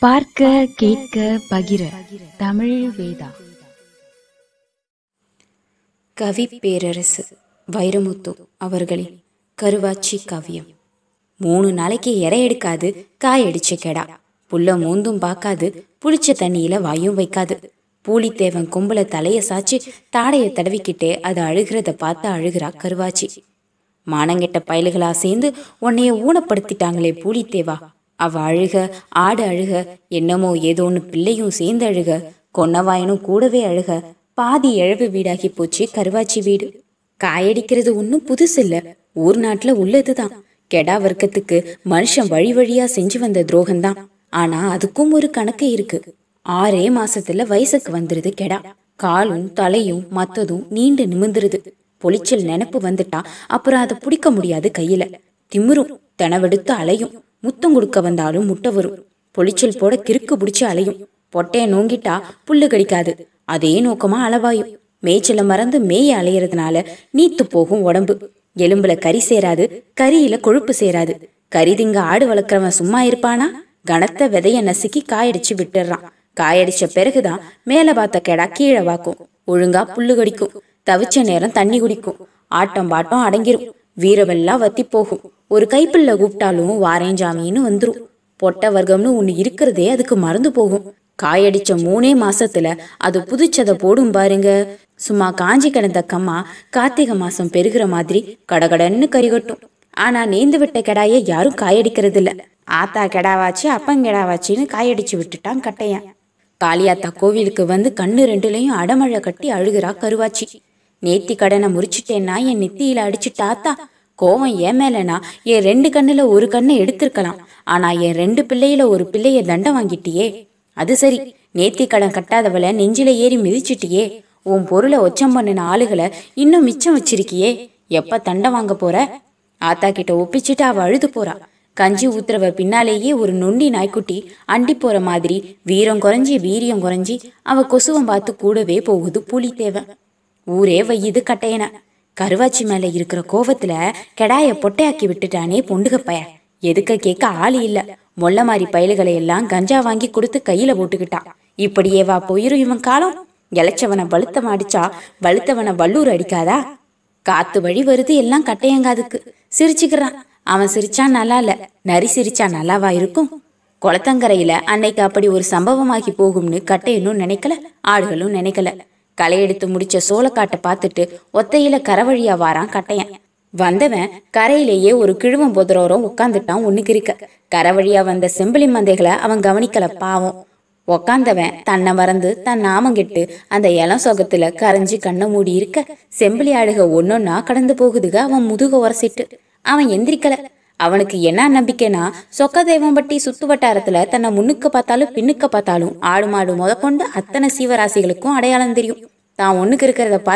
பார்க்க கேட்க பகிர. தமிழ் வேதா. கவி பேரரசு வைரமுத்து அவர்களின் கருவாச்சி கவியம். மூணு நாளைக்கு எரை எடுக்காது காய் கெடா. புல்ல மூந்தும் பார்க்காது புளிச்ச தண்ணியில வாயும் வைக்காது. பூலித்தேவன் கும்பல தலைய சாச்சு தாடைய தடவிக்கிட்டே அது அழுகிறத பார்த்து அழுகிறா கருவாச்சி. மானங்கெட்ட பயலுகளா சேர்ந்து உன்னைய ஊனப்படுத்திட்டாங்களே பூலித்தேவா. அவ அழுக ஆடு அழுக என்னமோ ஏதோன்னு பிள்ளையும் சேர்ந்து அழுக கொன்னவாயனும் கூடவே அழுக பாதி இழவு வீடாகி போச்சு கருவாச்சி வீடு. காயடிக்கிறது ஒன்றும் புதுசு இல்லை ஊர் நாட்டில் உள்ளதுதான். கெடா வர்க்கத்துக்கு மனுஷன் வழி வழியா செஞ்சு வந்த துரோகம்தான். ஆனா அதுக்கும் ஒரு கணக்கு இருக்கு. ஆறே மாசத்துல வயசுக்கு வந்துருது கெடா. காலும் தலையும் மத்ததும் நீண்டு நிமிந்துருது பொளிச்சல் நினப்பு வந்துட்டா அப்புறம் அதை பிடிக்க முடியாது கையில. திமிரும் தெனவெடுத்து அலையும். முத்தம் கொடுக்க வந்தாலும் முட்டை வரும். பொளிச்சல் போட கிறுக்கு பிடிச்சி அலையும். பொட்டையை நோங்கிட்டா புல்லு கடிக்காது. அதே நோக்கமா அளவாயும். மேய்ச்சல மறந்து மேய அலையறதுனால நீத்து போகும் உடம்பு. எலும்புல கறி சேராது கறியில கொழுப்பு சேராது. கறி திங்க ஆடு வளர்க்குறவன் சும்மா இருப்பானா? கனத்த விதைய நசுக்கி காயடிச்சு விட்டுறான். காயடிச்ச பிறகுதான் மேல பார்த்த கெடா கீழே வாக்கும். ஒழுங்கா புல்லு கடிக்கும். தவிச்ச நேரம் தண்ணி குடிக்கும். ஆட்டம் பாட்டம் அடங்கிரும். வீரவெல்லாம் வத்தி போகும் ஒரு கைப்பிள்ள கூப்பிட்டாலும் வாரேஞ்சாமின்னு வந்துரும். பொட்ட வர்க்கம்னு ஒன்று இருக்கிறதே அதுக்கு மறந்து போகும். காயடிச்ச மூணே மாசத்துல அது புதுச்சதை போடும் பாருங்க. சும்மா காஞ்சி கிடந்த கம்மா கார்த்திகை மாசம் பெருகிற மாதிரி கடகடன்னு கறிகட்டும் ஆனா நேந்து விட்ட கெடாய யாரும் காயடிக்கிறது இல்ல ஆத்தா கெடாவாச்சு அப்பங்கெடாவாச்சின்னு காயடிச்சு விட்டுட்டான் கட்டையன். காளியாத்தா கோவிலுக்கு வந்து கண்ணு ரெண்டுலையும் அடமழை கட்டி அழுகிறா கருவாச்சி. நேத்தி கடனை முறிச்சிட்டேன்னா என் நெத்தியில அடிச்சுட்டாத்தா கோவம் ஏன் மேலனா? என் ரெண்டு கண்ணுல ஒரு கண்ணை எடுத்திருக்கலாம். ஆனா என் ரெண்டு பிள்ளையில ஒரு பிள்ளைய தண்டம் வாங்கிட்டியே. அது சரி நேத்தி கடன் கட்டாதவளை நெஞ்சில ஏறி மிதிச்சிட்டியே. உன் பொருளை ஒச்சம் பண்ணின ஆளுகளை இன்னும் மிச்சம் வச்சிருக்கியே. எப்ப தண்டம் வாங்க போற? ஆத்தா கிட்ட ஒப்பிச்சுட்டு அவ அழுது போறா. கஞ்சி ஊத்துறவ பின்னாலேயே ஒரு நொண்டி நாய்க்குட்டி அண்டி போற மாதிரி வீரம் குறைஞ்சி வீரியம் குறைஞ்சி அவ கொசுவம் பார்த்து கூடவே போகுது புலித்தேவன் ஊரே வையுது கட்டையன. கருவாச்சி மேல இருக்கிற கோவத்துல கெடாய பொட்டையாக்கி விட்டுட்டானே பொண்டுக பய. எதுக்க கேட்க ஆளு இல்ல. மொல்ல மாதிரி பயல்களை எல்லாம் கஞ்சா வாங்கி கொடுத்து கையில போட்டுக்கிட்டான் இப்படியே வா போயிரும் இவன் காலம். இளைச்சவனை வலுத்தவன் அடிச்சா வலுத்தவனை வல்லூர் அடிக்காதா? காத்து வழி வருது எல்லாம் கட்டையங்காதுக்கு. சிரிச்சுக்கிறான். அவன் சிரிச்சா நல்லா இல்ல. நரி சிரிச்சா நல்லாவா இருக்கும்? குளத்தங்கரையில அன்னைக்கு அப்படி ஒரு சம்பவமாகி போகும்னு கட்டையனும் நினைக்கல ஆடுகளும் நினைக்கல. களை எடுத்து முடிச்ச சோளக்காட்டை பார்த்துட்டு ஒத்தையில கரவழியா வாரான் கட்டையன். வந்தவன் கரையிலேயே ஒரு கிழுவம் புதரோரம் உட்காந்துட்டான் ஒண்ணுக்கு இருக்க கரை வழியா வந்த செம்பிளி மந்தைகளை அவன் கவனிக்கல பாவம். உக்காந்தவன் தன்னை மறந்து தன் நாமங்கிட்டு அந்த இளம் சொகத்துல கரைஞ்சு கண்ணை மூடி இருக்க செம்பிளி ஆடுக ஒன்னொன்னா கடந்து போகுதுக அவன் முதுக உரசிட்டு. அவன் எந்திரிக்கல. அவனுக்கு என்ன நம்பிக்கைனா சொக்க தெய்வம்பட்டி சுத்து வட்டாரத்துல தன்னை முன்னுக்கு பார்த்தாலும் பின்னுக்கு பார்த்தாலும் ஆடு மாடு முதற்கொண்டு அத்தனை சீவராசிகளுக்கும் அடையாளம் தெரியும். தான் ஒண்ணுக்கு இருக்கிறத பார்த்து